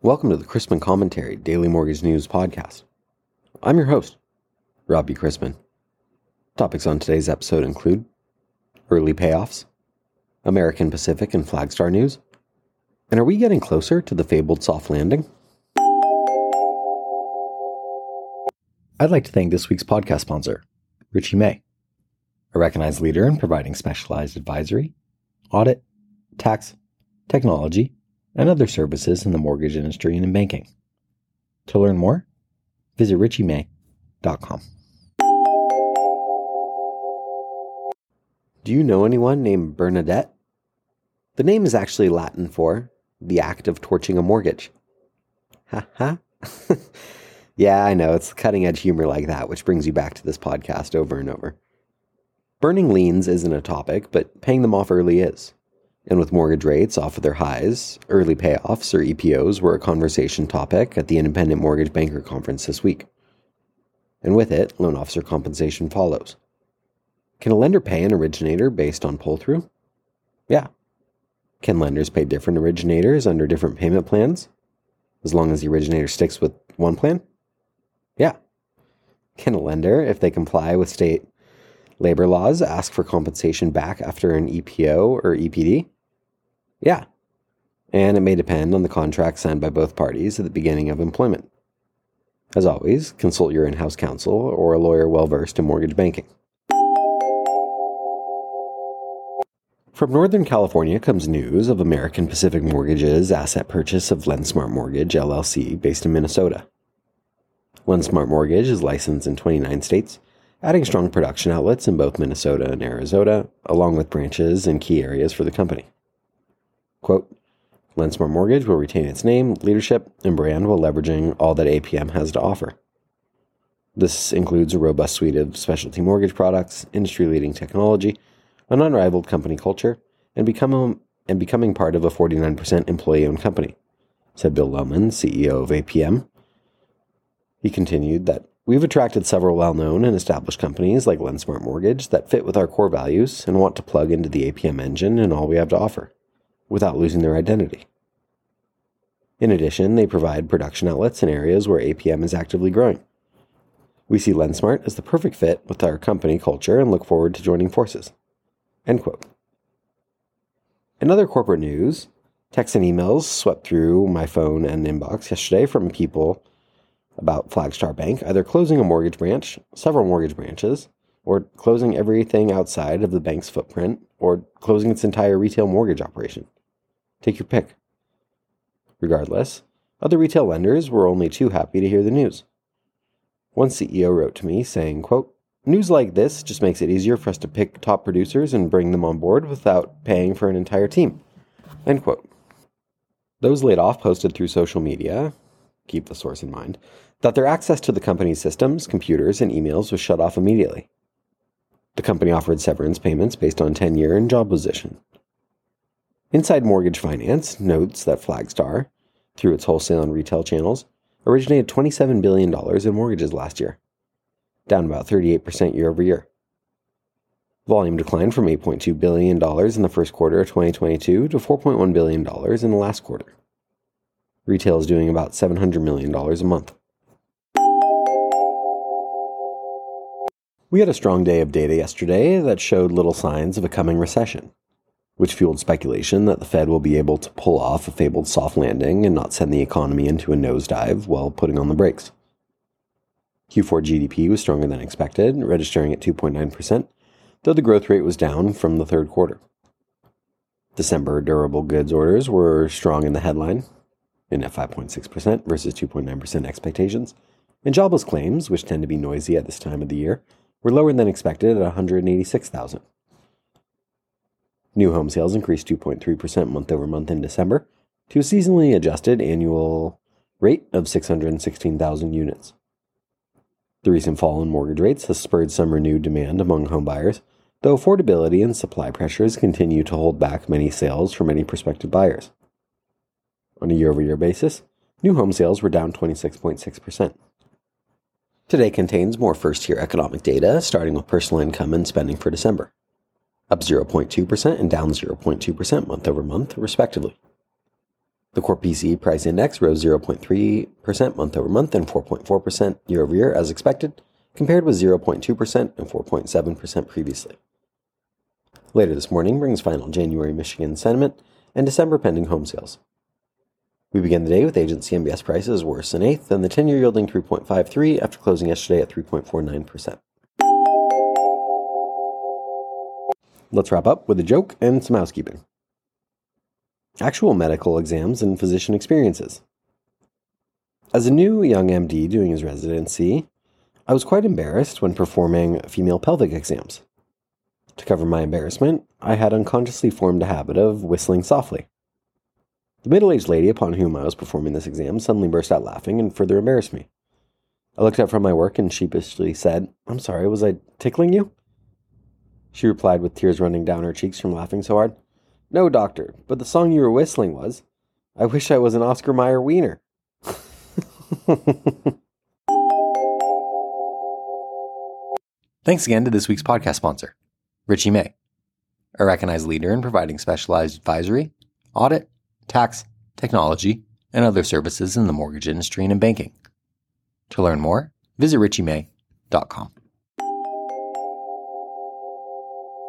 Welcome to the Chrisman Commentary Daily Mortgage News Podcast. I'm your host, Robbie Chrisman. Topics on today's episode include early payoffs, American Pacific and Flagstar news, and are we getting closer to the fabled soft landing? I'd like to thank this week's podcast sponsor, Richey May, a recognized leader in providing specialized advisory, audit, tax, technology, and other services in the mortgage industry and in banking. To learn more, visit richeymay.com. Do you know anyone named Bernadette? The name is actually Latin for the act of torching a mortgage. Ha ha. yeah, I know, it's cutting edge humor like that, which brings you back to this podcast over and over. Burning liens isn't a topic, but paying them off early is. And with mortgage rates off of their highs, early payoffs or EPOs were a conversation topic at the Independent Mortgage Banker Conference this week. And with it, loan officer compensation follows. Can a lender pay an originator based on pull through? Yeah. Can lenders pay different originators under different payment plans? As long as the originator sticks with one plan? Yeah. Can a lender, if they comply with state labor laws, ask for compensation back after an EPO or EPD? Yeah. And it may depend on the contract signed by both parties at the beginning of employment. As always, consult your in house counsel or a lawyer well versed in mortgage banking. From Northern California comes news of American Pacific Mortgage's asset purchase of LendSmart Mortgage LLC based in Minnesota. LendSmart Mortgage is licensed in 29 states, adding strong production outlets in both Minnesota and Arizona, along with branches in key areas for the company. Quote, LendSmart Mortgage will retain its name, leadership, and brand while leveraging all that APM has to offer. This includes a robust suite of specialty mortgage products, industry leading technology, an unrivaled company culture, and, become and becoming part of a 49% employee owned company, said Bill Lowman, CEO of APM. He continued that we've attracted several well known and established companies like LendSmart Mortgage that fit with our core values and want to plug into the APM engine and all we have to offer without losing their identity. In addition, they provide production outlets in areas where APM is actively growing. We see LendSmart as the perfect fit with our company culture and look forward to joining forces. End quote. In other corporate news, texts and emails swept through my phone and inbox yesterday from people about Flagstar Bank either closing a mortgage branch, several mortgage branches, or closing everything outside of the bank's footprint, or closing its entire retail mortgage operation. Take your pick. Regardless, other retail lenders were only too happy to hear the news. One CEO wrote to me saying, quote, News like this just makes it easier for us to pick top producers and bring them on board without paying for an entire team. End quote. Those laid off posted through social media, keep the source in mind, that their access to the company's systems, computers, and emails was shut off immediately. The company offered severance payments based on tenure and job position. Inside Mortgage Finance notes that Flagstar, through its wholesale and retail channels, originated $27 billion in mortgages last year, down about 38% year over year. Volume declined from $8.2 billion in the first quarter of 2022 to $4.1 billion in the last quarter. Retail is doing about $700 million a month. We had a strong day of data yesterday that showed little signs of a coming recession which fueled speculation that the Fed will be able to pull off a fabled soft landing and not send the economy into a nosedive while putting on the brakes. Q4 GDP was stronger than expected, registering at 2.9%, though the growth rate was down from the third quarter. December durable goods orders were strong in the headline, in at 5.6% versus 2.9% expectations, and jobless claims, which tend to be noisy at this time of the year, were lower than expected at 186,000. New home sales increased 2.3% month over month in December to a seasonally adjusted annual rate of 616,000 units. The recent fall in mortgage rates has spurred some renewed demand among homebuyers, though affordability and supply pressures continue to hold back many sales for many prospective buyers. On a year over year basis, new home sales were down 26.6%. Today contains more first year economic data, starting with personal income and spending for December up 0.2% and down 0.2% month over month, respectively. The core PCE price index rose 0.3% month over month and 4.4% year over year as expected, compared with 0.2% and 4.7% previously. Later this morning brings final January Michigan sentiment and December pending home sales. We begin the day with agency MBS prices worse than eighth and the 10 year yielding 3.53 after closing yesterday at 3.49%. Let's wrap up with a joke and some housekeeping. Actual medical exams and physician experiences. As a new young MD doing his residency, I was quite embarrassed when performing female pelvic exams. To cover my embarrassment, I had unconsciously formed a habit of whistling softly. The middle aged lady upon whom I was performing this exam suddenly burst out laughing and further embarrassed me. I looked up from my work and sheepishly said, I'm sorry, was I tickling you? She replied with tears running down her cheeks from laughing so hard. No, doctor, but the song you were whistling was, I wish I was an Oscar Mayer wiener. Thanks again to this week's podcast sponsor, Richey May, a recognized leader in providing specialized advisory, audit, tax, technology, and other services in the mortgage industry and in banking. To learn more, visit richeymay.com.